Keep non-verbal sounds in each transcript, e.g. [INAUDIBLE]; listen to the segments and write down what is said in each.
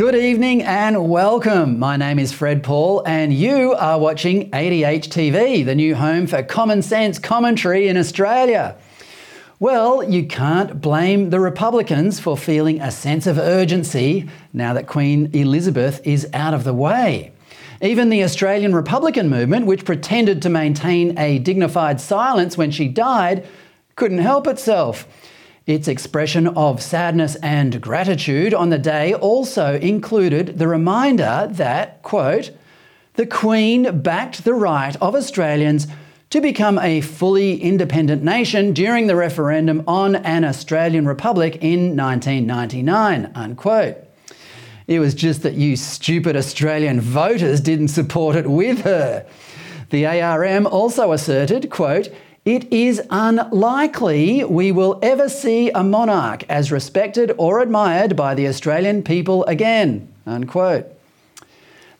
Good evening and welcome. My name is Fred Pawle, and you are watching ADH TV, the new home for common sense commentary in Australia. Well, you can't blame the Republicans for feeling a sense of urgency now that Queen Elizabeth is out of the way. Even the Australian Republican movement, which pretended to maintain a dignified silence when she died, couldn't help itself. Its expression of sadness and gratitude on the day also included the reminder that, quote, the Queen backed the right of Australians to become a fully independent nation during the referendum on an Australian Republic in 1999, unquote. It was just that you stupid Australian voters didn't support it with her. The ARM also asserted, quote, it is unlikely we will ever see a monarch as respected or admired by the Australian people again. Unquote.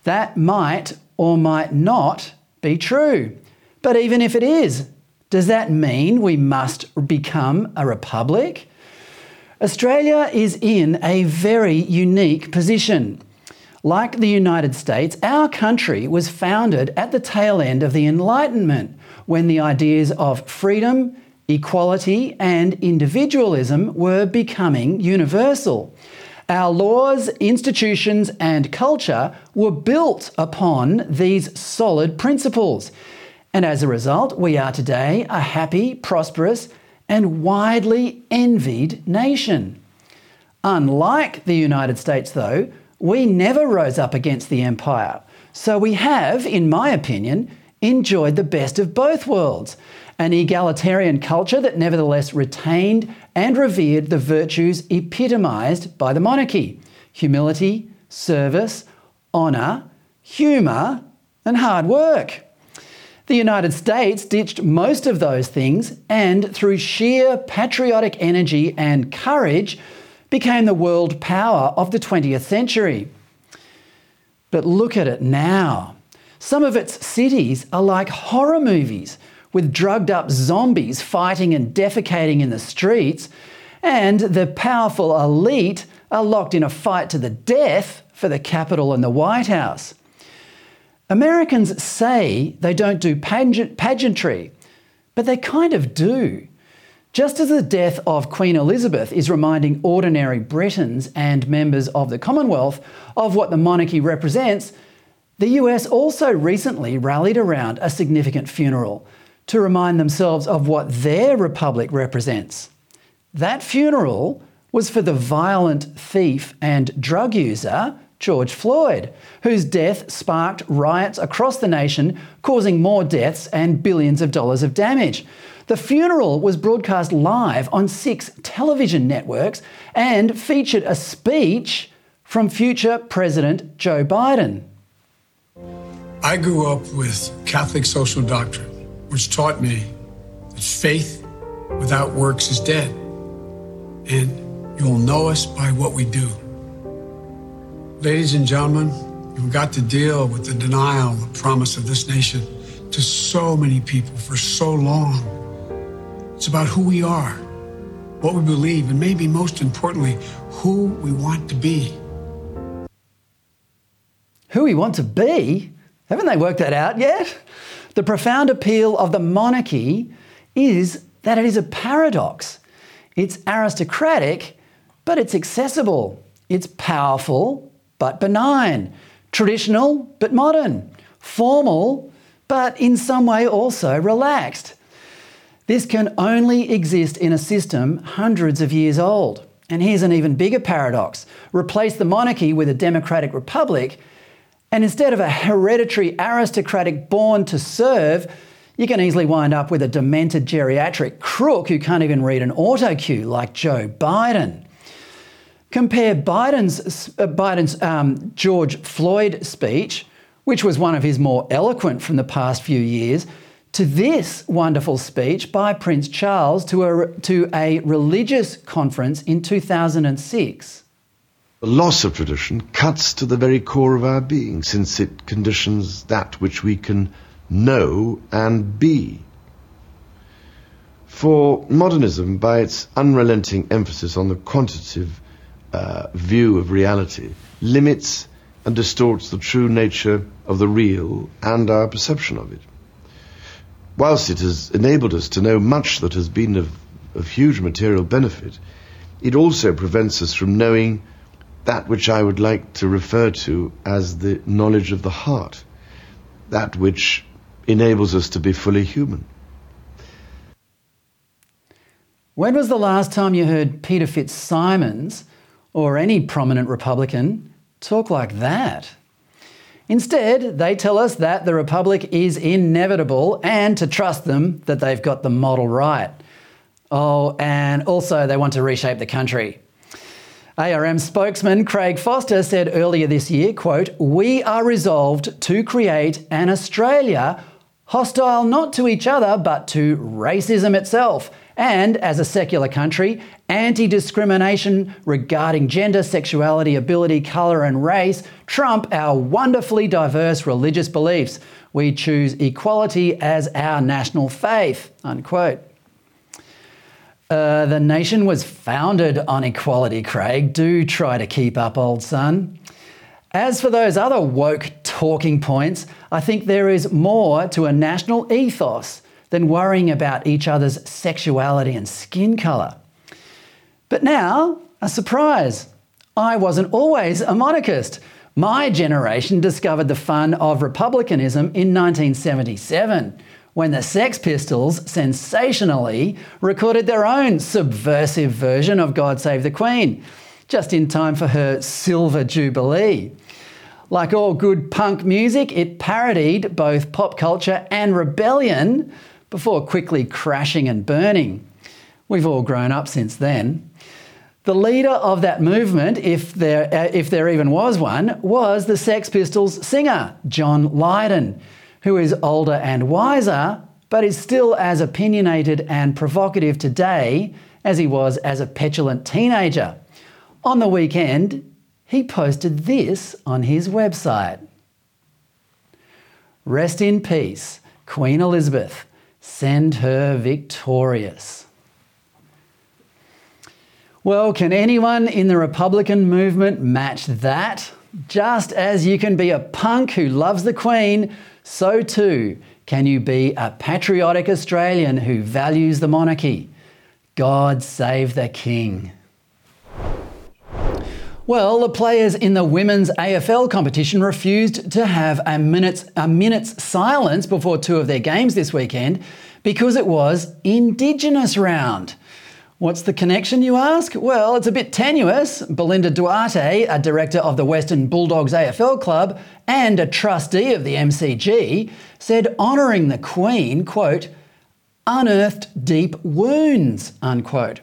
That might or might not be true. But even if it is, does that mean we must become a republic? Australia is in a very unique position. Like the United States, our country was founded at the tail end of the Enlightenment when the ideas of freedom, equality, and individualism were becoming universal. Our laws, institutions, and culture were built upon these solid principles. And as a result, we are today a happy, prosperous, and widely envied nation. Unlike the United States, though, we never rose up against the empire. So we have, in my opinion, enjoyed the best of both worlds an egalitarian culture that nevertheless retained and revered the virtues epitomised by the monarchy humility, service, honour, humour, and hard work. The United States ditched most of those things and, through sheer patriotic energy and courage, became the world power of the 20th century. But look at it now. Some of its cities are like horror movies, with drugged up zombies fighting and defecating in the streets, and the powerful elite are locked in a fight to the death for the Capitol and the White House. Americans say they don't do pageantry, but they kind of do. Just as the death of Queen Elizabeth is reminding ordinary Britons and members of the Commonwealth of what the monarchy represents, the US also recently rallied around a significant funeral to remind themselves of what their republic represents. That funeral was for the violent thief and drug user George Floyd, whose death sparked riots across the nation, causing more deaths and billions of dollars of damage. The funeral was broadcast live on six television networks and featured a speech from future President Joe Biden. I grew up with Catholic social doctrine, which taught me that faith without works is dead, and you'll know us by what we do. Ladies and gentlemen, you've got to deal with the denial of promise of this nation to so many people for so long. It's about who we are, what we believe, and maybe most importantly, who we want to be. Who we want to be? Haven't they worked that out yet? The profound appeal of the monarchy is that it is a paradox. It's aristocratic, but it's accessible. It's powerful, but benign. Traditional, but modern. Formal, but in some way also relaxed. This can only exist in a system hundreds of years old. And here's an even bigger paradox replace the monarchy with a democratic republic, and instead of a hereditary aristocratic born to serve, you can easily wind up with a demented geriatric crook who can't even read an auto cue like Joe Biden. Compare Biden's, uh, Biden's um, George Floyd speech, which was one of his more eloquent from the past few years, to this wonderful speech by Prince Charles to a, to a religious conference in 2006. The loss of tradition cuts to the very core of our being, since it conditions that which we can know and be. For modernism, by its unrelenting emphasis on the quantitative uh, view of reality, limits and distorts the true nature of the real and our perception of it. Whilst it has enabled us to know much that has been of, of huge material benefit, it also prevents us from knowing that which I would like to refer to as the knowledge of the heart, that which enables us to be fully human. When was the last time you heard Peter Fitzsimons or any prominent Republican talk like that? Instead, they tell us that the Republic is inevitable and to trust them that they've got the model right. Oh, and also they want to reshape the country. ARM spokesman Craig Foster said earlier this year, quote, "We are resolved to create an Australia hostile not to each other but to racism itself." And as a secular country, anti discrimination regarding gender, sexuality, ability, colour, and race trump our wonderfully diverse religious beliefs. We choose equality as our national faith. Unquote. Uh, the nation was founded on equality, Craig. Do try to keep up, old son. As for those other woke talking points, I think there is more to a national ethos than worrying about each other's sexuality and skin colour. But now, a surprise. I wasn't always a monarchist. My generation discovered the fun of republicanism in 1977 when the Sex Pistols sensationally recorded their own subversive version of God Save the Queen, just in time for her Silver Jubilee. Like all good punk music, it parodied both pop culture and rebellion before quickly crashing and burning. We've all grown up since then. The leader of that movement, if there, uh, if there even was one, was the Sex Pistols singer, John Lydon who is older and wiser, but is still as opinionated and provocative today as he was as a petulant teenager. On the weekend, he posted this on his website Rest in peace, Queen Elizabeth. Send her victorious. Well, can anyone in the Republican movement match that? Just as you can be a punk who loves the Queen, so too can you be a patriotic Australian who values the monarchy. God save the King. Well, the players in the women's AFL competition refused to have a minute's, a minute's silence before two of their games this weekend because it was Indigenous round. What's the connection, you ask? Well, it's a bit tenuous. Belinda Duarte, a director of the Western Bulldogs AFL Club and a trustee of the MCG, said honouring the Queen, quote, unearthed deep wounds, unquote.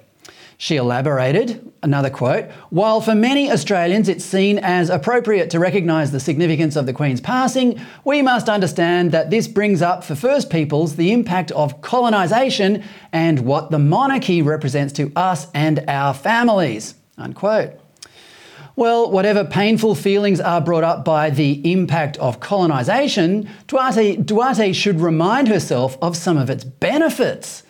She elaborated, another quote, while for many Australians it's seen as appropriate to recognise the significance of the Queen's passing, we must understand that this brings up for First Peoples the impact of colonisation and what the monarchy represents to us and our families, unquote. Well, whatever painful feelings are brought up by the impact of colonisation, Duarte, Duarte should remind herself of some of its benefits.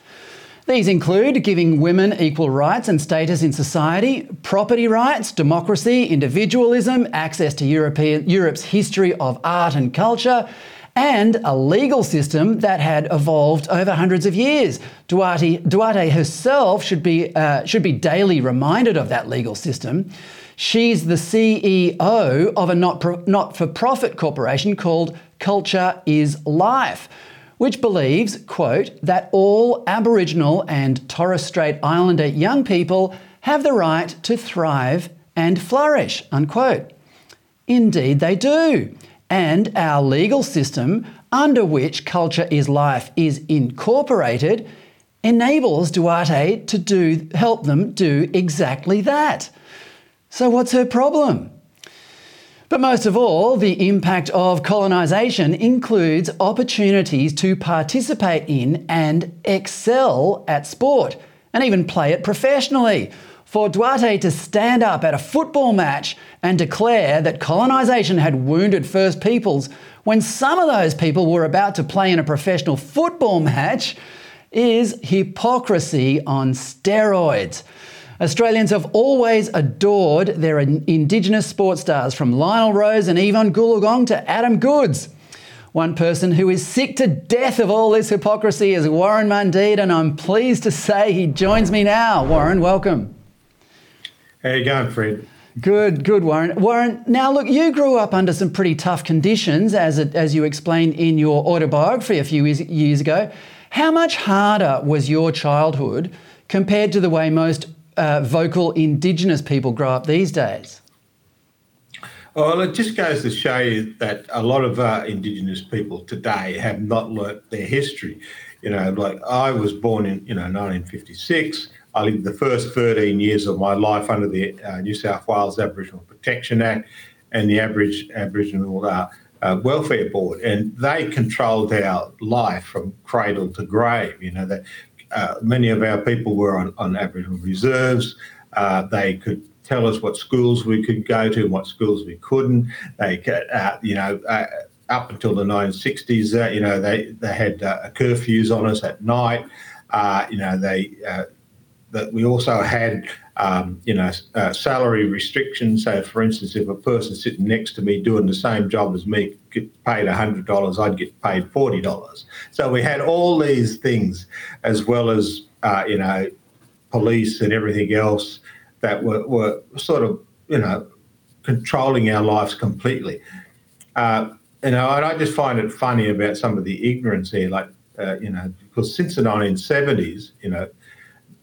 These include giving women equal rights and status in society, property rights, democracy, individualism, access to European, Europe's history of art and culture, and a legal system that had evolved over hundreds of years. Duarte, Duarte herself should be, uh, should be daily reminded of that legal system. She's the CEO of a not for profit corporation called Culture is Life which believes, quote, that all Aboriginal and Torres Strait Islander young people have the right to thrive and flourish, unquote. Indeed, they do. And our legal system, under which culture is life is incorporated, enables Duarte to do, help them do exactly that. So, what's her problem? But most of all, the impact of colonisation includes opportunities to participate in and excel at sport and even play it professionally. For Duarte to stand up at a football match and declare that colonisation had wounded First Peoples when some of those people were about to play in a professional football match is hypocrisy on steroids. Australians have always adored their Indigenous sports stars, from Lionel Rose and Evonne Goolagong to Adam Goodes. One person who is sick to death of all this hypocrisy is Warren Mundine, and I'm pleased to say he joins me now. Warren, welcome. How you going, Fred? Good, good, Warren. Warren, now look, you grew up under some pretty tough conditions, as, it, as you explained in your autobiography a few years, years ago. How much harder was your childhood compared to the way most uh, vocal Indigenous people grow up these days? Well, it just goes to show you that a lot of uh, Indigenous people today have not learnt their history. You know, like I was born in, you know, 1956. I lived the first 13 years of my life under the uh, New South Wales Aboriginal Protection Act and the Aboriginal, Aboriginal uh, uh, Welfare Board, and they controlled our life from cradle to grave. You know that Uh, many of our people were on, on Aboriginal reserves. Uh, they could tell us what schools we could go to and what schools we couldn't. They, uh, you know, uh, up until the 1960s, uh, you know, they they had curfews on us at night. you know, they that we also had, um, you know, uh, salary restrictions. So, for instance, if a person sitting next to me doing the same job as me get paid $100, I'd get paid $40. So we had all these things, as well as, uh, you know, police and everything else that were, were sort of, you know, controlling our lives completely. Uh, you know, and I just find it funny about some of the ignorance here, like, uh, you know, because since the 1970s, you know,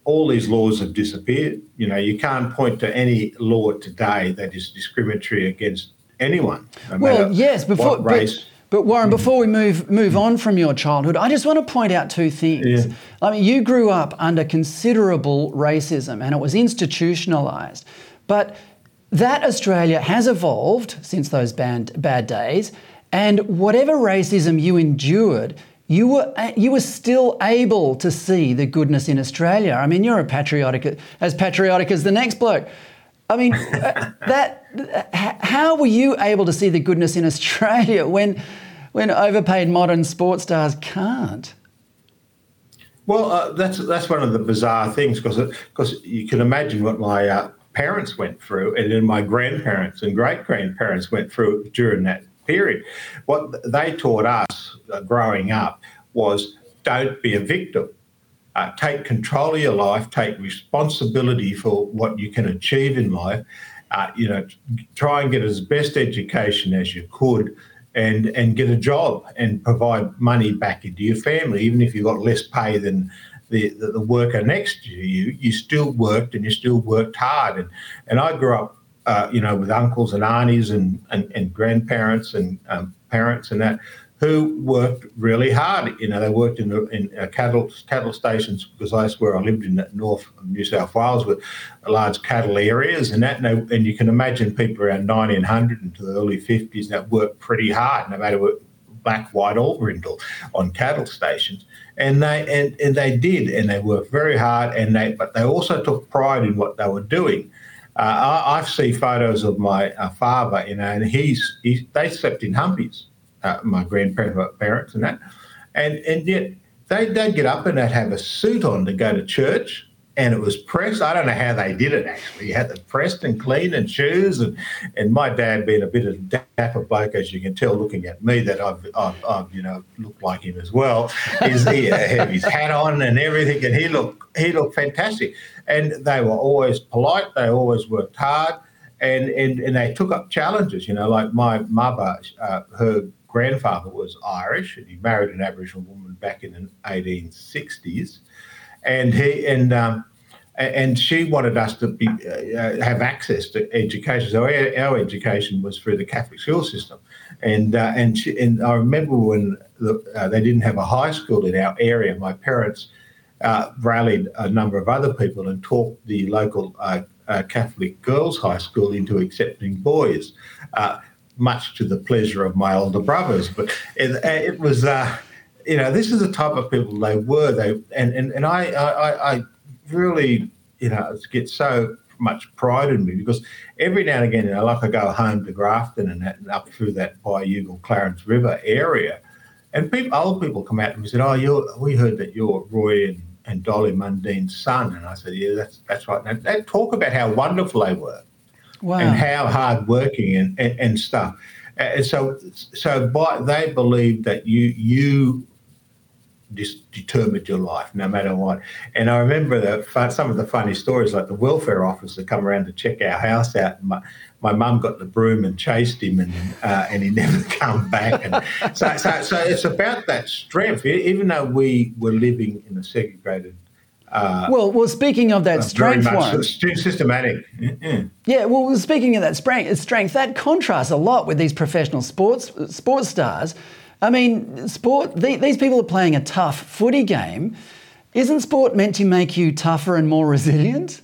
all these laws have disappeared. You know, you can't point to any law today that is discriminatory against anyone. No well, yes, before race. But, but Warren, mm-hmm. before we move move on from your childhood, I just want to point out two things. Yeah. I mean, you grew up under considerable racism, and it was institutionalised. But that Australia has evolved since those bad, bad days, and whatever racism you endured, you were you were still able to see the goodness in Australia. I mean, you're a patriotic as patriotic as the next bloke. I mean, uh, [LAUGHS] that how were you able to see the goodness in Australia [LAUGHS] when when overpaid modern sports stars can't? Well, uh, that's that's one of the bizarre things because because you can imagine what my uh, parents went through, and then my grandparents and great grandparents went through during that period. What they taught us uh, growing up was don't be a victim. Uh, take control of your life, take responsibility for what you can achieve in life. Uh, you know, try and get as best education as you could, and and get a job and provide money back into your family, even if you got less pay than the, the, the worker next to you. You still worked and you still worked hard. And and I grew up uh, you know, with uncles and aunties and, and, and grandparents and um, parents and that, who worked really hard. You know, they worked in, in uh, cattle cattle stations because that's where I lived in North New South Wales with large cattle areas and that. And, they, and you can imagine people around 1900 into the early 50s that worked pretty hard, no matter what black, white, or brindle on cattle stations. And they and, and they did, and they worked very hard. And they but they also took pride in what they were doing. Uh, I, I, see photos of my uh, father, you know, and he's, he's they slept in humpies, uh, my grandparents and that, and and yet they they'd get up and they'd have a suit on to go to church, and it was pressed. I don't know how they did it actually. You had them pressed and clean and shoes, and and my dad being a bit of a dapper bloke, as you can tell, looking at me, that I've, I've, I've you know looked like him as well. Is he had his hat on and everything, and he looked he looked fantastic and they were always polite. They always worked hard, and and, and they took up challenges. You know, like my mother, uh, her grandfather was Irish, and he married an Aboriginal woman back in the 1860s, and he and um, and she wanted us to be uh, have access to education. So our, our, education was through the Catholic school system, and uh, and she, and I remember when the, uh, they didn't have a high school in our area. My parents uh, rallied a number of other people and talked the local uh, uh, Catholic girls' high school into accepting boys, uh, much to the pleasure of my older brothers. But it, it was, uh, you know, this is the type of people they were. They and and, and I, I, I really, you know, get so much pride in me because every now and again, you know, like I go home to Grafton and, that, and up through that Bayagugal Clarence River area, and people, old people come out and said, "Oh, you we heard that you're Roy and and Dolly Mundine's son. And I said, yeah, that's that's right. And they talk about how wonderful they were Wow. and how hardworking and, and, and stuff. And so, so by, they believe that you you dis- determined your life, no matter what. And I remember the fun, some of the funny stories, like the welfare officer come around to check our house out. And my, my mum got the broom and chased him, and uh, and he [LAUGHS] never come back. And so, so, so it's about that strength. Even though we were living in a segregated, uh, well, well, speaking of that strength, Warren, systematic. Yeah, well, speaking of that strength, strength, that contrasts a lot with these professional sports sports stars. I mean, sport. The, these people are playing a tough footy game. Isn't sport meant to make you tougher and more resilient?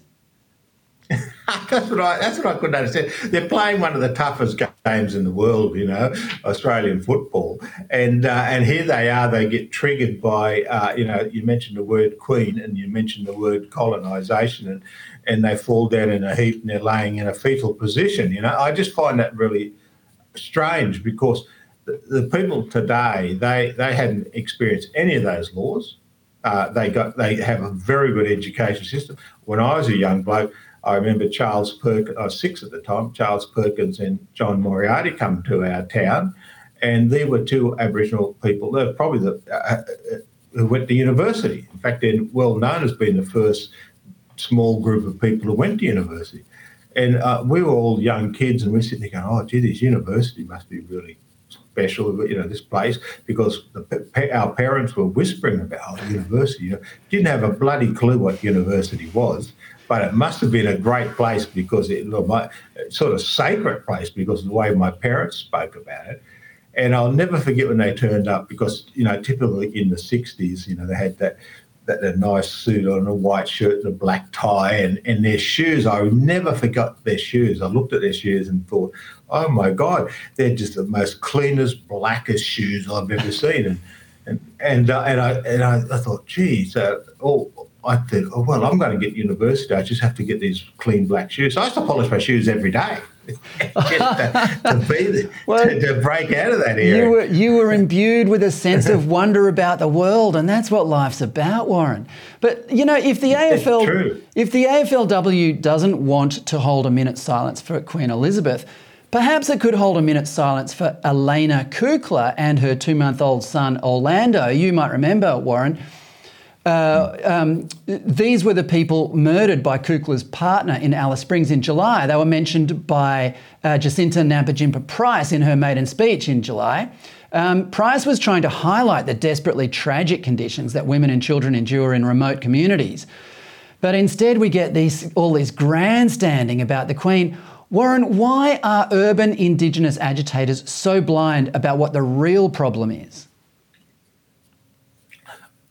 [LAUGHS] That's what I. That's what I couldn't understand. They're playing one of the toughest games in the world, you know, Australian football, and uh, and here they are. They get triggered by, uh, you know, you mentioned the word Queen and you mentioned the word colonisation, and and they fall down in a heap and they're laying in a fetal position. You know, I just find that really strange because the, people today they they hadn't experienced any of those laws. Uh, they got they have a very good education system. When I was a young bloke, I remember Charles Perkins. I was six at the time. Charles Perkins and John Moriarty come to our town, and there were two Aboriginal people. They're probably the uh, uh, who went to university. In fact, they're well known as being the first small group of people who went to university. And uh, we were all young kids, and we're sitting there going, "Oh, gee, this university must be really special, you know, this place." Because the, our parents were whispering about university. You know, didn't have a bloody clue what university was, but it must have been a great place because it like sort of sacred place because of the way my parents spoke about it. And I'll never forget when they turned up because you know, typically in the '60s, you know, they had that that, that nice suit on, a white shirt and a black tie, and, and their shoes. I never forgot their shoes. I looked at their shoes and thought, oh my God, they're just the most cleanest, blackest shoes I've ever seen. And and and, uh, and I and I, I thought, geez, uh, oh. I thought, oh, well, I'm going to get university. I just have to get these clean black shoes. So I used to polish my shoes every day [LAUGHS] just to, to be there, [LAUGHS] Well, to, to break out of that area. You were you were imbued with a sense of [LAUGHS] wonder about the world, and that's what life's about, Warren. But you know, if the It's AFL true. if the AFLW doesn't want to hold a minute's silence for Queen Elizabeth, perhaps it could hold a minute's silence for Elena Kukla and her two-month-old son Orlando. You might remember, Warren. Uh, um, these were the people murdered by Kukla's partner in Alice Springs in July. They were mentioned by uh, Jacinta Nampijinpa Price in her maiden speech in July. Um, Price was trying to highlight the desperately tragic conditions that women and children endure in remote communities. But instead, we get these, all this grandstanding about the Queen. Warren, why are urban Indigenous agitators so blind about what the real problem is?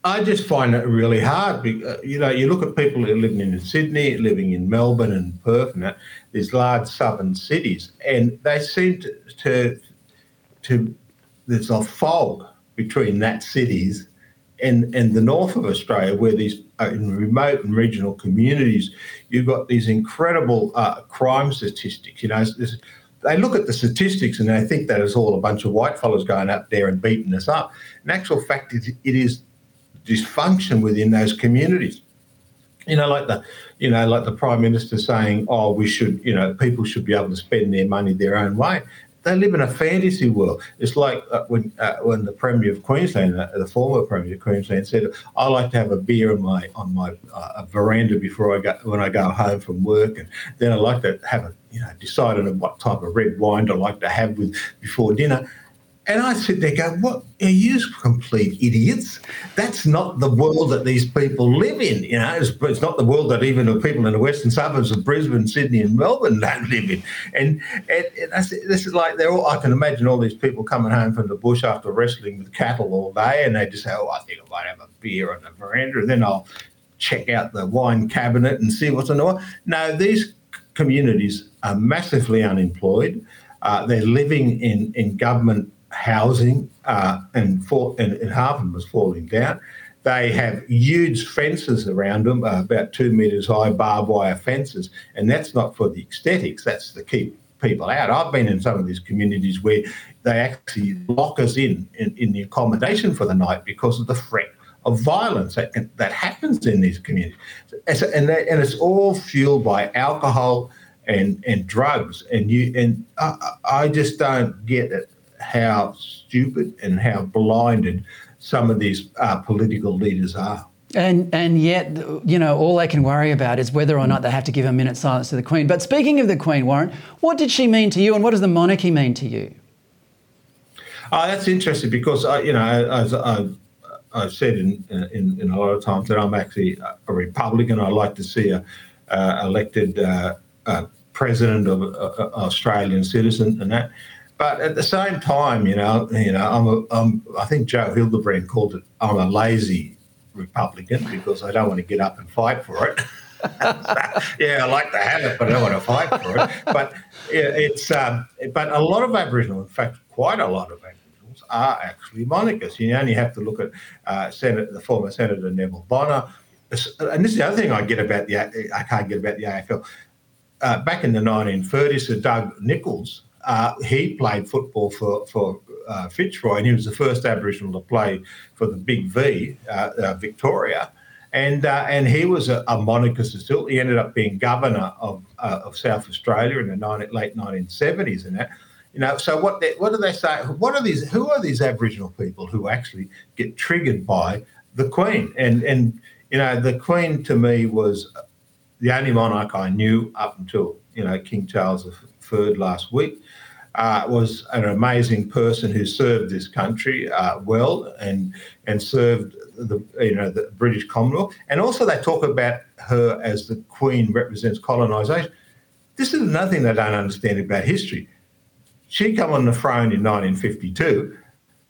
I just find it really hard. uh, You know, you look at people who are living in Sydney, living in Melbourne and Perth, and these large southern cities, and they seem to, to, to there's a fog between that cities and, and the north of Australia, where these in remote and regional communities, you've got these incredible uh, crime statistics. You know, they look at the statistics and they think that it's all a bunch of white fellas going up there and beating us up. In actual fact, it, it is dysfunction within those communities. You know, like the, you know, like the prime minister saying, "Oh, we should, you know, people should be able to spend their money their own way." They live in a fantasy world. It's like uh, when uh, when the premier of Queensland, uh, the former premier of Queensland, said, "I like to have a beer on my on my uh, veranda before I go when I go home from work, and then I like to have a, you know, decided on what type of red wine I like to have with before dinner." And I sit there going, what are you complete idiots? That's not the world that these people live in. You know, it's, it's not the world that even the people in the western suburbs of Brisbane, Sydney, and Melbourne [LAUGHS] don't live in. And, and, and I this is like they're all, I can imagine all these people coming home from the bush after wrestling with cattle all day, and they just say, oh, I think I might have a beer on the veranda, and then I'll check out the wine cabinet and see what's on the wine. No, these communities are massively unemployed. Uh, they're living in, in government housing, uh, and, and, and half of them is falling down. They have huge fences around them, uh, about two metres high, barbed wire fences, and that's not for the aesthetics, that's to keep people out. I've been in some of these communities where they actually lock us in in, in the accommodation for the night because of the threat of violence that that happens in these communities, and that, and it's all fueled by alcohol and and drugs. And you and I, I just don't get it how stupid and how blinded some of these uh, political leaders are. And and yet, you know, all they can worry about is whether or not they have to give a minute's silence to the Queen. But speaking of the Queen, Warren, what did she mean to you, and what does the monarchy mean to you? Uh, that's interesting because I, you know, as I've, I've said in, in, in a lot of times that I'm actually a Republican. I like to see a uh, elected uh, uh, president of an Australian citizen and that. But at the same time, you know, you know, I'm, a, I'm I think Joe Hildebrand called it I'm a lazy Republican because I don't want to get up and fight for it. [LAUGHS] yeah, I like to have it, but I don't want to fight for it. But it's um, but a lot of Aboriginal, in fact, quite a lot of Aboriginals are actually monarchists. You only have to look at uh, Senator, the former Senator Neville Bonner, and this is the other thing I get about the I can't get about the AFL. Uh, back in the 1930s, Sir Doug Nicholls, uh, he played football for for uh, Fitzroy, and he was the first Aboriginal to play for the Big V, uh, uh, Victoria. And, uh, and he was a, a monarchist still. He ended up being governor of, uh, of South Australia in the 19, late 1970s and that. You know, so what they, what do they say? What are these? Who are these Aboriginal people who actually get triggered by the Queen? And and you know, the Queen to me was the only monarch I knew up until you know King Charles III last week uh, was an amazing person who served this country uh, well and and served the you know the British Commonwealth. And also they talk about her as the Queen represents colonisation. This is another thing they don't understand about history. She came on the throne in 1952.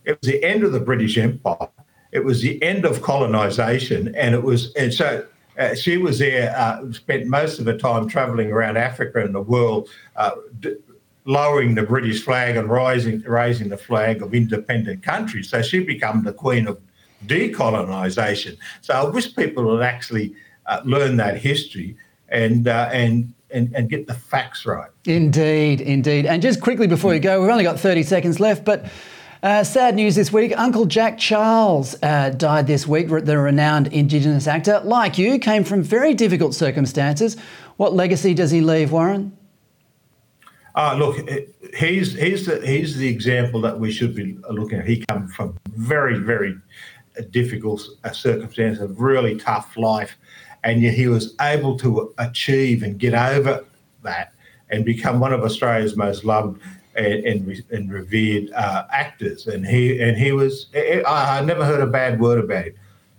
It was the end of the British Empire. It was the end of colonisation, and it was and so. Uh, she was there, uh, spent most of her time travelling around Africa and the world, uh, d- lowering the British flag and rising, raising the flag of independent countries. So she became the queen of decolonisation. So I wish people would actually uh, learn that history and uh, and and, and get the facts right. Indeed, indeed. And just quickly before you go, we've only got 30 seconds left, but uh, sad news this week. Uncle Jack Charles uh, died this week. The renowned Indigenous actor, like you, came from very difficult circumstances. What legacy does he leave, Warren? Uh, look, he's he's the he's the example that we should be looking at. He came from very very difficult circumstances, a really tough life, and yet he was able to achieve and get over that and become one of Australia's most loved and, and, and revered uh, actors. And he and he was I never heard a bad word about him.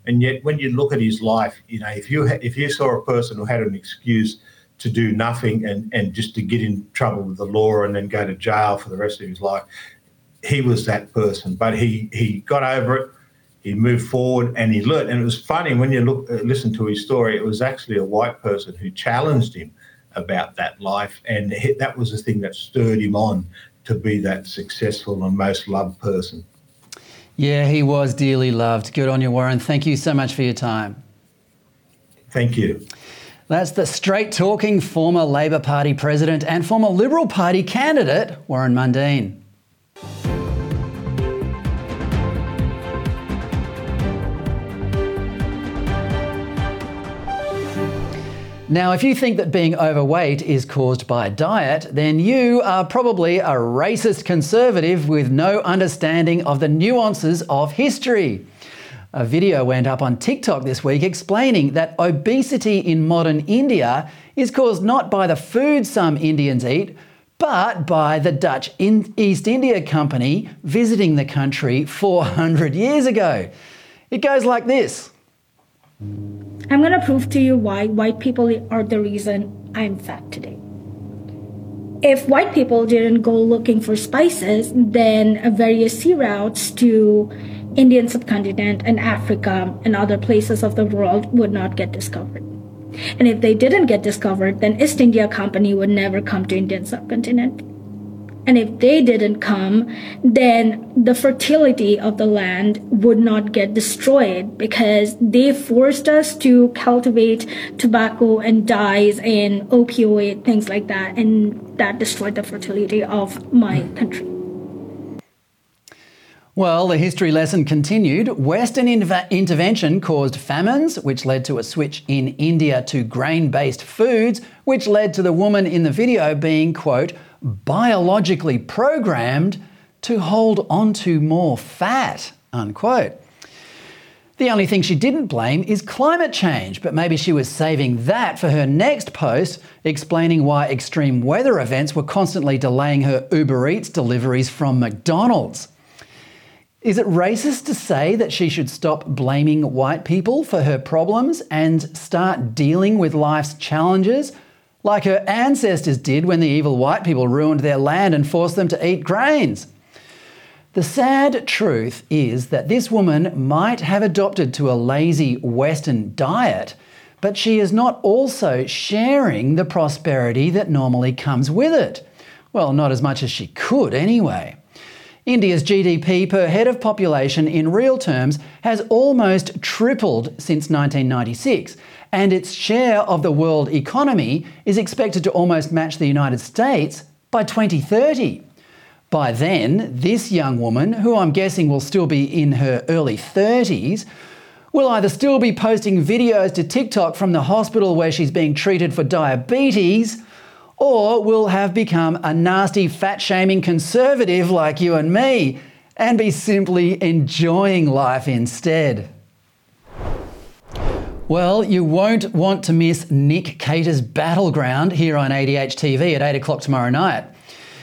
And yet, when you look at his life, you know, if you if you saw a person who had an excuse to do nothing and, and just to get in trouble with the law and then go to jail for the rest of his life. He was that person, but he he got over it. He moved forward and he learned. And it was funny when you look uh, listen to his story. It was actually a white person who challenged him about that life, and he, that was the thing that stirred him on to be that successful and most loved person. Yeah, he was dearly loved. Good on you, Warren. Thank you so much for your time. Thank you. That's the straight talking former Labor Party president and former Liberal Party candidate, Warren Mundine. Now, if you think that being overweight is caused by diet, then you are probably a racist conservative with no understanding of the nuances of history. A video went up on TikTok this week explaining that obesity in modern India is caused not by the food some Indians eat, but by the Dutch East India Company visiting the country 400 years ago. It goes like this I'm going to prove to you why white people are the reason I'm fat today. If white people didn't go looking for spices, then various sea routes to Indian subcontinent and Africa and other places of the world would not get discovered. And if they didn't get discovered, then East India Company would never come to Indian subcontinent. And if they didn't come, then the fertility of the land would not get destroyed because they forced us to cultivate tobacco and dyes and opioid, things like that. And that destroyed the fertility of my country. Well, the history lesson continued. Western intervention caused famines, which led to a switch in India to grain based foods, which led to the woman in the video being, quote, biologically programmed to hold onto more fat, unquote. The only thing she didn't blame is climate change, but maybe she was saving that for her next post, explaining why extreme weather events were constantly delaying her Uber Eats deliveries from McDonald's. Is it racist to say that she should stop blaming white people for her problems and start dealing with life's challenges like her ancestors did when the evil white people ruined their land and forced them to eat grains? The sad truth is that this woman might have adopted to a lazy Western diet, but she is not also sharing the prosperity that normally comes with it. Well, not as much as she could anyway. India's GDP per head of population in real terms has almost tripled since 1996, and its share of the world economy is expected to almost match the United States by 2030. By then, this young woman, who I'm guessing will still be in her early 30s, will either still be posting videos to TikTok from the hospital where she's being treated for diabetes, or will have become a nasty fat shaming conservative like you and me and be simply enjoying life instead. Well, you won't want to miss Nick Cater's Battleground here on ADH TV at 8 o'clock tomorrow night.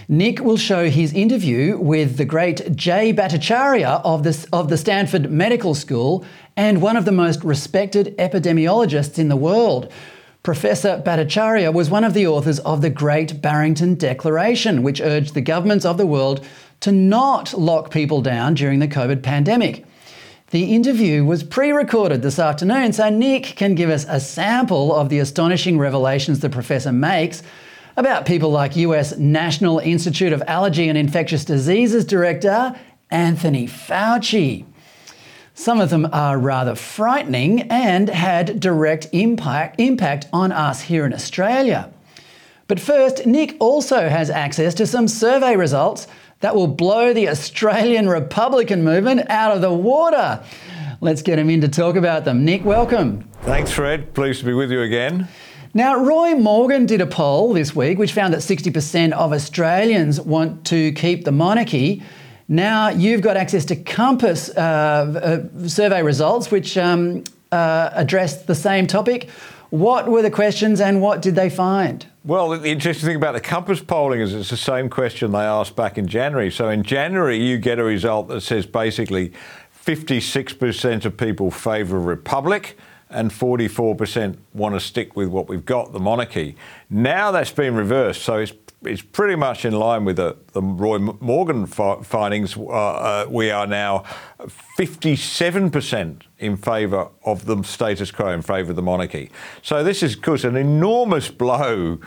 Nick will show his interview with the great Jay Bhattacharya of the, of the Stanford Medical School and one of the most respected epidemiologists in the world. Professor Bhattacharya was one of the authors of the Great Barrington Declaration, which urged the governments of the world to not lock people down during the COVID pandemic. The interview was pre recorded this afternoon, so Nick can give us a sample of the astonishing revelations the professor makes about people like US National Institute of Allergy and Infectious Diseases Director Anthony Fauci. Some of them are rather frightening and had direct impact, impact on us here in Australia. But first, Nick also has access to some survey results that will blow the Australian [LAUGHS] Republican movement out of the water. Let's get him in to talk about them. Nick, welcome. Thanks, Fred. Pleased to be with you again. Now, Roy Morgan did a poll this week which found that 60% of Australians want to keep the monarchy. Now, you've got access to Compass uh, uh, survey results which um, uh, addressed the same topic. What were the questions and what did they find? Well, the interesting thing about the Compass polling is it's the same question they asked back in January. So in January, you get a result that says basically 56% of people favour republic and 44% want to stick with what we've got, the monarchy. Now that's been reversed, so it's it's pretty much in line with the, the Roy Morgan fi- findings. Uh, uh, we are now 57% in favour of the status quo, in favour of the monarchy. So this is, of course, an enormous blow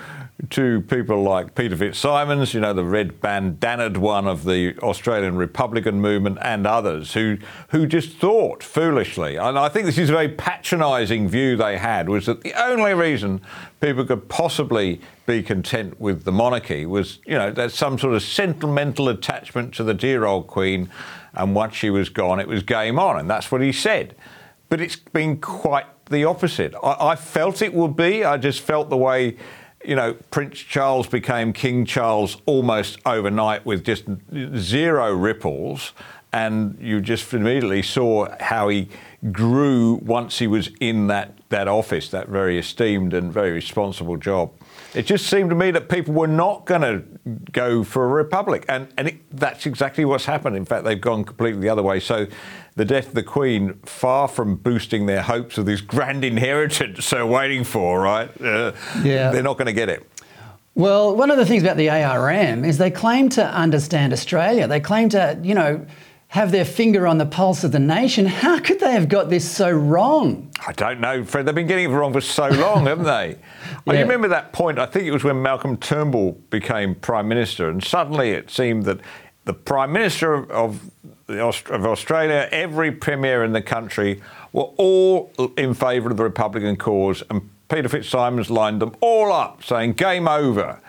to people like Peter Fitzsimons, you know, the red bandanaed one of the Australian Republican movement, and others who who just thought foolishly. And I think this is a very patronising view they had was that the only reason people could possibly be content with the monarchy was, you know, there's some sort of sentimental attachment to the dear old Queen, and once she was gone, it was game on, and that's what he said. But it's been quite the opposite. I, I felt it would be. I just felt the way you know, Prince Charles became King Charles almost overnight with just zero ripples. And you just immediately saw how he grew once he was in that, that office, that very esteemed and very responsible job. It just seemed to me that people were not going to go for a republic. And, and it, that's exactly what's happened. In fact, they've gone completely the other way. So the death of the Queen, far from boosting their hopes of this grand inheritance [LAUGHS] they're waiting for, right? Uh, yeah. They're not going to get it. Well, one of the things about the ARM is they claim to understand Australia. They claim to, you know, have their finger on the pulse of the nation. How could they have got this so wrong? I don't know, Fred. They've been getting it wrong for so long, haven't they? [LAUGHS] yeah. I remember that point. I think it was when Malcolm Turnbull became Prime Minister, and suddenly it seemed that the Prime Minister of, of Australia, every Premier in the country, were all in favour of the Republican cause, and Peter Fitzsimons lined them all up, saying, Game over.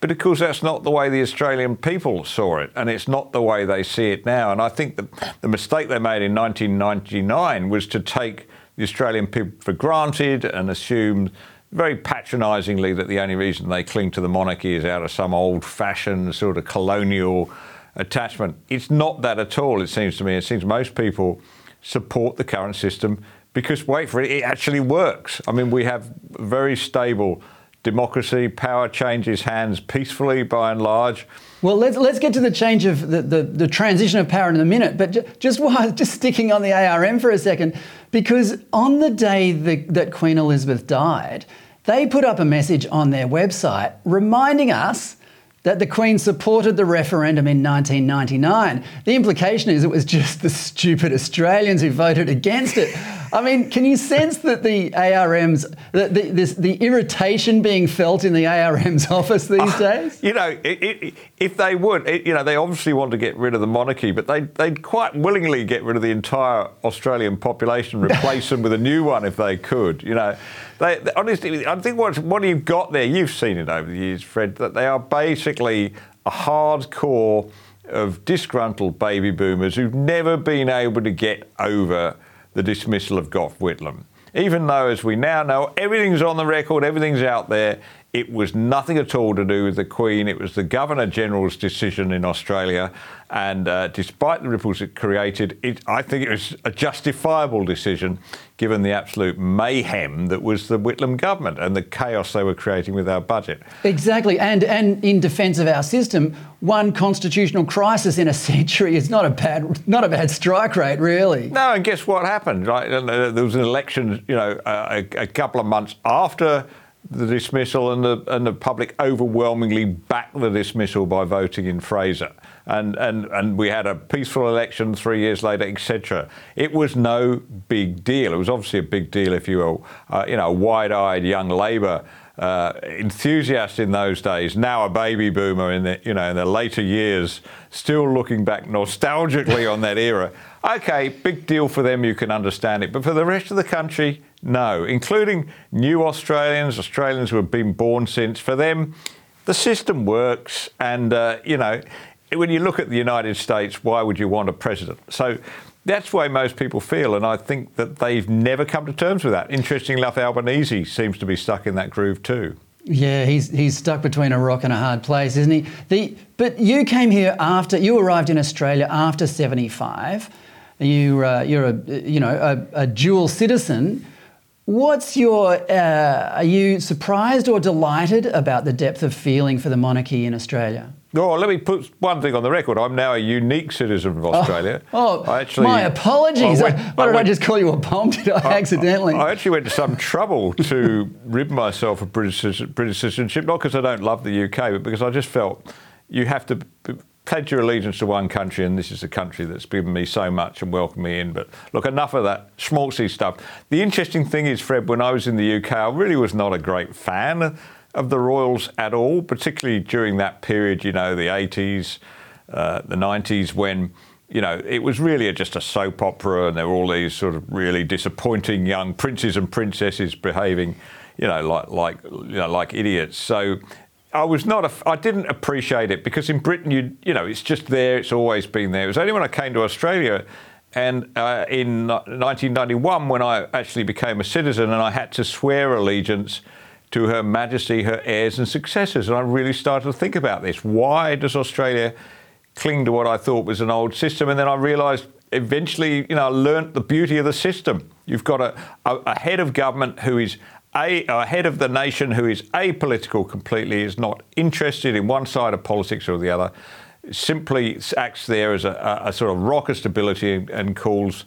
But of course, that's not the way the Australian people saw it, and it's not the way they see it now. And I think that the mistake they made in 1999 was to take the Australian people for granted and assume very patronisingly that the only reason they cling to the monarchy is out of some old fashioned sort of colonial attachment. It's not that at all, it seems to me. It seems most people support the current system because, wait for it, it actually works. I mean, we have very stable democracy, power changes hands peacefully by and large. Well, let's, let's get to the change of the, the, the transition of power in a minute, but just [LAUGHS] just sticking on the ARM for a second, because on the day the, that Queen Elizabeth died, they put up a message on their website reminding us that the Queen supported the referendum in 1999. The implication is it was just the stupid Australians who voted against it. I mean, can you sense that the ARM's, the, the, this, the irritation being felt in the ARM's office these uh, [LAUGHS] days? You know, it, it, if they would, it, you know, they obviously want to get rid of the monarchy, but they, they'd quite willingly get rid of the entire Australian population, replace [LAUGHS] them with a new one if they could, you know. They, they, honestly, I think what, what you've got there, you've seen it over the years, Fred, that they are basically a hardcore of disgruntled baby boomers who've never been able to get over the dismissal of Gough Whitlam. Even though, as we now know, everything's on the record, everything's out there, it was nothing at all to do with the Queen. It was the Governor General's decision in Australia. And uh, despite the ripples it created, it, I think it was a justifiable decision given the absolute mayhem that was the Whitlam government and the chaos they were creating with our budget. Exactly. And, and in defence of our system, one constitutional crisis in a [LAUGHS] century is not a bad, not a bad strike rate, really. No, and guess what happened? Right? Uh, there was an election, you know, a, a couple of months after the dismissal, and the and the public overwhelmingly backed the dismissal by voting in Fraser. And, and, and we had a peaceful election three years later, etc. It was no big deal. It was obviously a big deal if you were, uh, you know, a wide-eyed young Labor uh, enthusiast in those days. Now a baby boomer in the, you know, in the later years, still looking back nostalgically on that era. Okay, big deal for them. You can understand it, but for the rest of the country, no, including new Australians, Australians who have been born since. For them, the system works, and uh, you know, when you look at the United States, why would you want a president? So that's why most people feel, and I think that they've never come to terms with that. Interestingly enough, Albanese seems to be stuck in that groove too. Yeah, he's he's stuck between a rock and a hard place, isn't he? The but you came here after you arrived in Australia after seventy five. You uh, you're a you know a, a dual citizen. What's your, uh, are you surprised or delighted about the depth of feeling for the monarchy in Australia? Oh, let me put one thing on the record. I'm now a unique citizen of Australia. Oh, oh actually, my apologies. Went, Why did I, went, I, just call you a bomb? Did I, I accidentally? I, actually went to some trouble to rid myself of British, British citizenship, not because I don't love the UK, but because I just felt you have to pledge your allegiance to one country, and this is a country that's given me so much and welcomed me in. But look, enough of that schmaltzy stuff. The interesting thing is, Fred, when I was in the UK, I really was not a great fan of the Royals at all, particularly during that period, you know, the 80s, uh, the 90s, when you know, it was really just a soap opera, and there were all these sort of really disappointing young princes and princesses behaving, you know, like like you know, like idiots. So I was not. A, I didn't appreciate it because in Britain, you you know, it's just there. It's always been there. It was only when I came to Australia, and uh, in 1991 when I actually became a citizen and I had to swear allegiance to Her Majesty, her heirs and successors, and I really started to think about this. Why does Australia cling to what I thought was an old system? And then I realised eventually, you know, I learnt the beauty of the system. You've got a, a, a head of government who is a, a, head of the nation who is apolitical completely, is not interested in one side of politics or the other, simply acts there as a, a sort of rock of stability and, and calls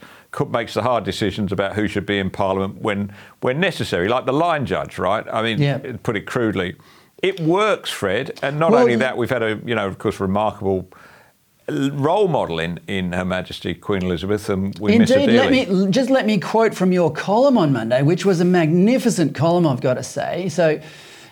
makes the hard decisions about who should be in Parliament when when necessary, like the line judge, right? I mean, yeah. put it crudely, it works, Fred. And not well, only that, we've had a you know, of course, remarkable role model in, in Her Majesty Queen Elizabeth, and we Indeed, let me just let me quote from your column on Monday, which was a magnificent column, I've got to say. So.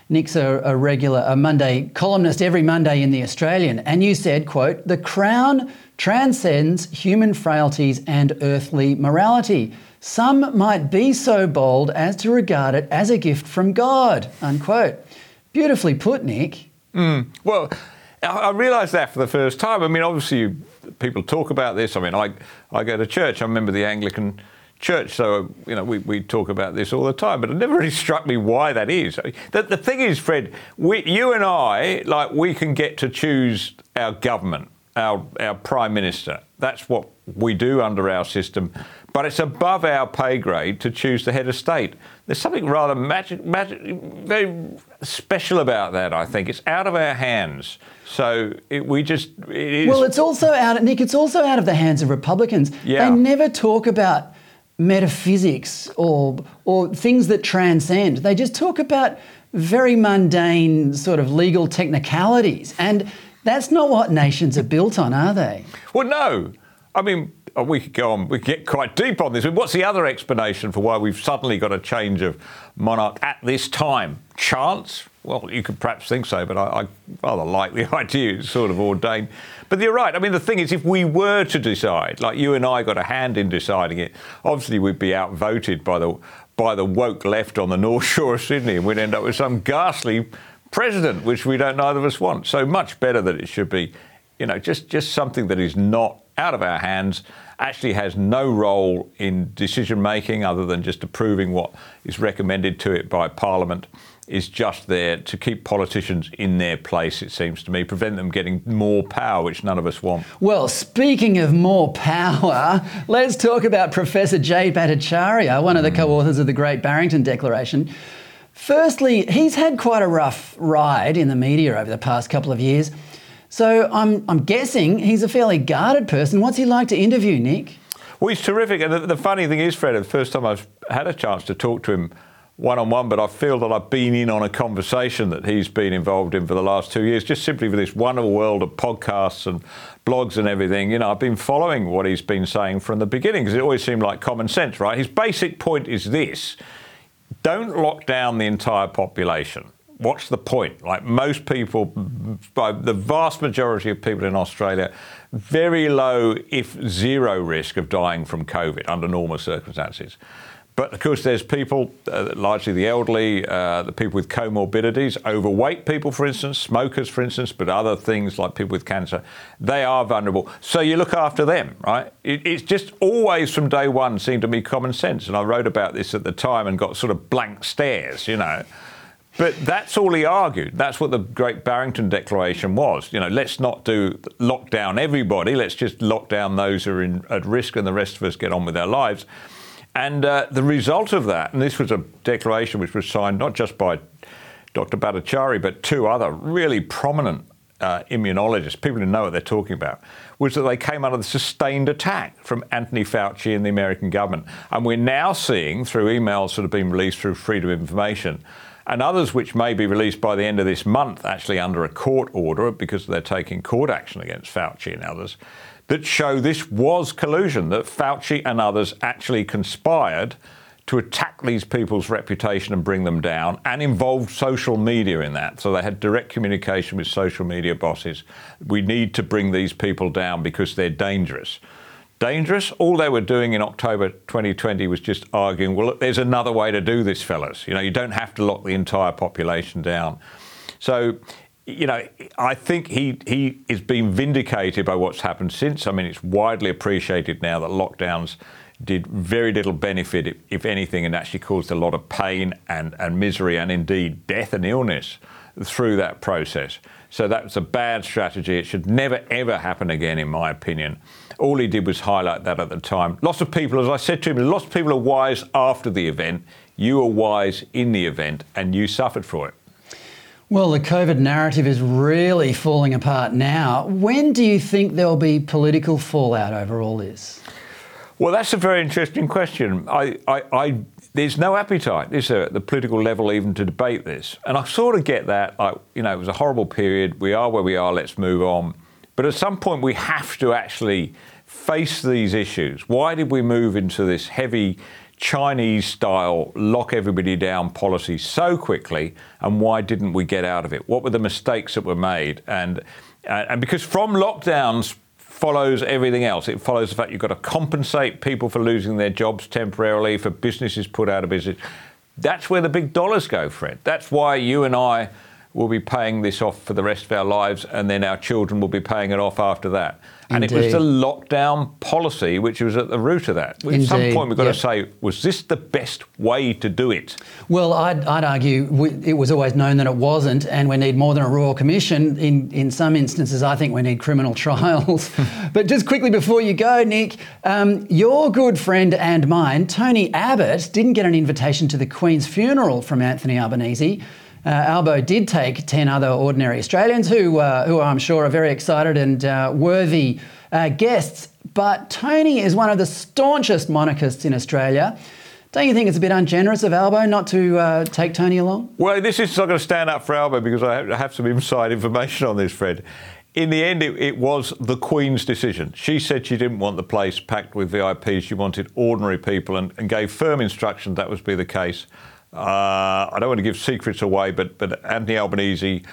Nick's a, a, regular, a Monday columnist every Monday in the Australian, and you said, "quote The Crown transcends human frailties and earthly morality. Some might be so bold as to regard it as a gift from God." Unquote. Beautifully put, Nick. Hmm. Well, I, realised that for the first time. I mean, obviously, people talk about this. I mean, I, I go to church. I remember the Anglican church, so you know we, we talk about this all the time. But it never really struck me why that is. The, the thing is, Fred, we, you and I, like, we can get to choose our government, our our prime minister. That's what we do under our system. But it's above our pay grade to choose the head of state. There's something rather magic, magic, very special about that. I think it's out of our hands. So it, we just it is. Well, it's also out, Nick. It's also out of the hands of Republicans. Yeah. They never talk about metaphysics or or things that transcend. They just talk about very mundane sort of legal technicalities, and that's not what nations are built on, are they? Well, no. I mean, oh, we could go on, we could get quite deep on this. What's the other explanation for why we've suddenly got a change of monarch at this time? Chance? Well, you could perhaps think so, but I, I rather like the [LAUGHS] idea it's sort of ordained. But you're right. I mean, the thing is, if we were to decide, like you and I got a hand in deciding it, obviously we'd be outvoted by the by the woke left on the North Shore of Sydney, and we'd end up with some ghastly president, which we don't neither of us want. So much better that it should be, you know, just just something that is not out of our hands, actually has no role in decision making other than just approving what is recommended to it by Parliament, is just there to keep politicians in their place, it seems to me, prevent them getting more power, which none of us want. Well, speaking of more power, [LAUGHS] let's talk about Professor Jay Bhattacharya, one of the hmm. co authors of the Great Barrington Declaration. Firstly, he's had quite a rough ride in the media over the past couple of years. So I'm, I'm guessing he's a fairly guarded person. What's he like to interview, Nick? Well, he's terrific. And the, the funny thing is, Fred, the first time I've had a chance to talk to him one on one, but I feel that I've been in on a conversation that he's been involved in for the last two years, just simply for this wonderful world of podcasts and blogs and everything. You know, I've been following what he's been saying from the beginning because it always seemed like common sense, right? His basic point is this don't lock down the entire population. What's the point? Like most people, by the vast majority of people in Australia, very low, if zero risk of dying from COVID under normal circumstances. But of course, there's people, uh, largely the elderly, uh, the people with comorbidities, overweight people, for instance, smokers, for instance, but other things like people with cancer, they are vulnerable. So you look after them, right? It, it's just always from day one seemed to me common sense. And I wrote about this at the time and got sort of blank stares, you know. But that's all he argued. That's what the Great Barrington Declaration was. You know, let's not do lock down everybody. Let's just lock down those who are in, at risk, and the rest of us get on with our lives. And uh, the result of that, and this was a declaration which was signed not just by Dr. Bhattacharya, but two other really prominent uh, immunologists, people who know what they're talking about, was that they came under the sustained attack from Anthony Fauci and the American government. And we're now seeing, through emails that have been released through Freedom of Information, and others which may be released by the end of this month, actually under a court order because they're taking court action against Fauci and others, that show this was collusion, that Fauci and others actually conspired to attack these people's reputation and bring them down and involved social media in that. So they had direct communication with social media bosses. We need to bring these people down because they're dangerous. Dangerous? All they were doing in October 2020 was just arguing, well, look, there's another way to do this, fellas. You know, you don't have to lock the entire population down. So you know, I think he he is being vindicated by what's happened since. I mean, it's widely appreciated now that lockdowns did very little benefit, if anything, and actually caused a lot of pain and, and misery and indeed death and illness through that process. So that's a bad strategy. It should never, ever happen again, in my opinion. All he did was highlight that at the time. Lots of people, as I said to him, lots of people are wise after the event. You were wise in the event and you suffered for it. Well, the COVID narrative is really falling apart now. When do you think there'll be political fallout over all this? Well, that's a very interesting question. I, I, I there's no appetite, is there, at the political level even to debate this? And I sort of get that. You know, it was a horrible period. We are where we are. Let's move on. But at some point, we have to actually face these issues. Why did we move into this heavy Chinese style lock everybody down policy so quickly, and why didn't we get out of it? What were the mistakes that were made? And uh, and because from lockdowns follows everything else. It follows the fact you've got to compensate people for losing their jobs temporarily, for businesses put out of business. That's where the big dollars go, Fred. That's why you and I we'll be paying this off for the rest of our lives, and then our children will be paying it off after that. And it was the lockdown policy which was at the root of that. At some point, we've got yep. to say, was this the best way to do it? Well, I'd, I'd argue we, it was always known that it wasn't, and we need more than a royal commission. In, in some instances, I think we need criminal [LAUGHS] trials. but just quickly before you go, Nick, um, your good friend and mine, Tony Abbott, didn't get an invitation to the Queen's funeral from Anthony Albanese. Uh, Albo did take 10 other ordinary Australians who, uh, who I'm sure are very excited and uh, worthy uh, guests. But Tony is one of the staunchest monarchists in Australia. Don't you think it's a bit ungenerous of Albo not to uh, take Tony along? Well, this is not going to stand up for Albo because I have, some inside information on this, Fred. In the end, it, it was the Queen's decision. She said she didn't want the place packed with VIPs. She wanted ordinary people and, and gave firm instruction that was be the case. Uh, I don't want to give secrets away, but, but Anthony Albanese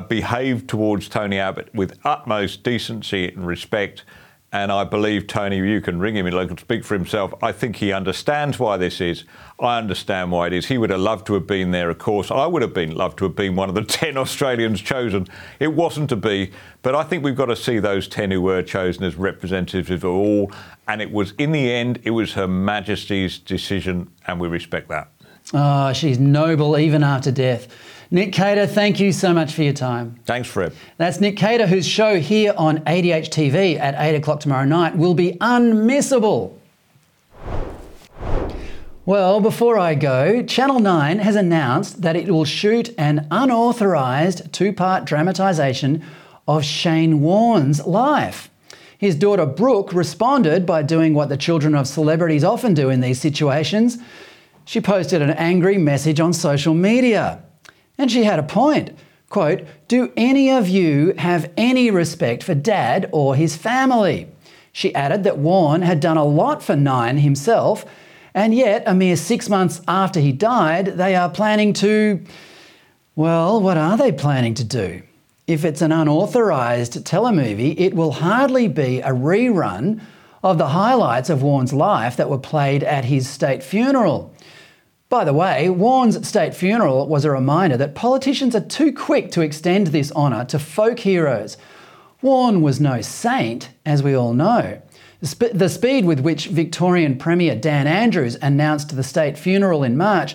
behaved towards Tony Abbott with utmost decency and respect. And I believe Tony, you can ring him in local, speak for himself. I think he understands why this is. I understand why it is. He would have loved to have been there, of course. I would have been loved to have been one of the [LAUGHS] 10 Australians chosen. It wasn't to be, but I think we've got to see those 10 who were chosen as representatives of all. And it was, in the end, it was Her Majesty's decision, and we respect that. Oh, she's noble even after death. Nick Cater, thank you so much for your time. Thanks, Fred. That's Nick Cater, whose show here on ADH TV at 8 o'clock tomorrow night will be unmissable. Well, before I go, Channel 9 has announced that it will shoot an unauthorised two part dramatisation of Shane Warne's life. His daughter Brooke responded by doing what the children of celebrities often do in these situations. She posted an angry message on social media. And she had a point. Quote, Do any of you have any respect for dad or his family? She added that Warne had done a lot for Nine himself, and yet, a mere six months after he died, they are planning to. Well, what are they planning to do? If it's an unauthorised telemovie, it will hardly be a rerun of the highlights of Warne's life that were played at his state funeral. By the way, Warne's state funeral was a reminder that politicians are too quick to extend this honour to folk heroes. Warne was no saint, as we all know. The speed with which Victorian Premier Dan Andrews announced the state funeral in March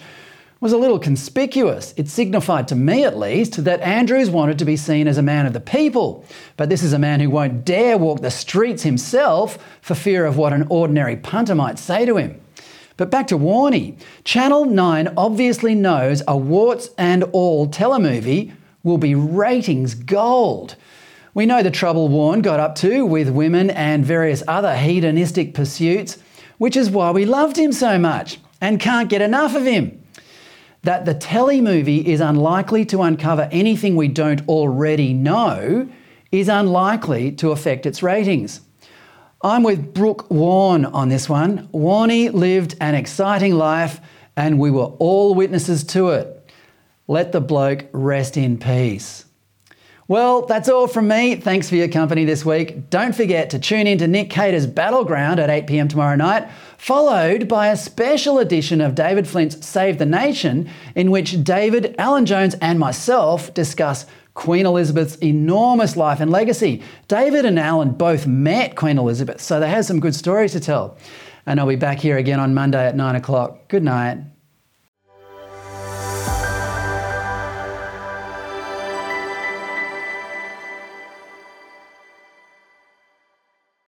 was a little conspicuous. It signified to me, at least, that Andrews wanted to be seen as a man of the people. But this is a man who won't dare walk the streets himself for fear of what an ordinary punter might say to him. But back to Warney. Channel 9 obviously knows a warts and all telemovie will be ratings gold. We know the trouble Warne got up to with women and various other hedonistic pursuits, which is why we loved him so much and can't get enough of him. That the telly movie is unlikely to uncover anything we don't already know is unlikely to affect its ratings. I'm with Brooke Warne on this one. Warney lived an exciting life and we were all witnesses to it. Let the bloke rest in peace. Well, that's all from me. Thanks for your company this week. Don't forget to tune in to Nick Cater's Battleground at 8 pm tomorrow night, followed by a special edition of David Flint's Save the Nation, in which David, Alan Jones, and myself discuss Queen Elizabeth's enormous life and legacy. David and Alan both met Queen Elizabeth, so they have some good stories to tell. And I'll be back here again on Monday at 9 o'clock. Good night.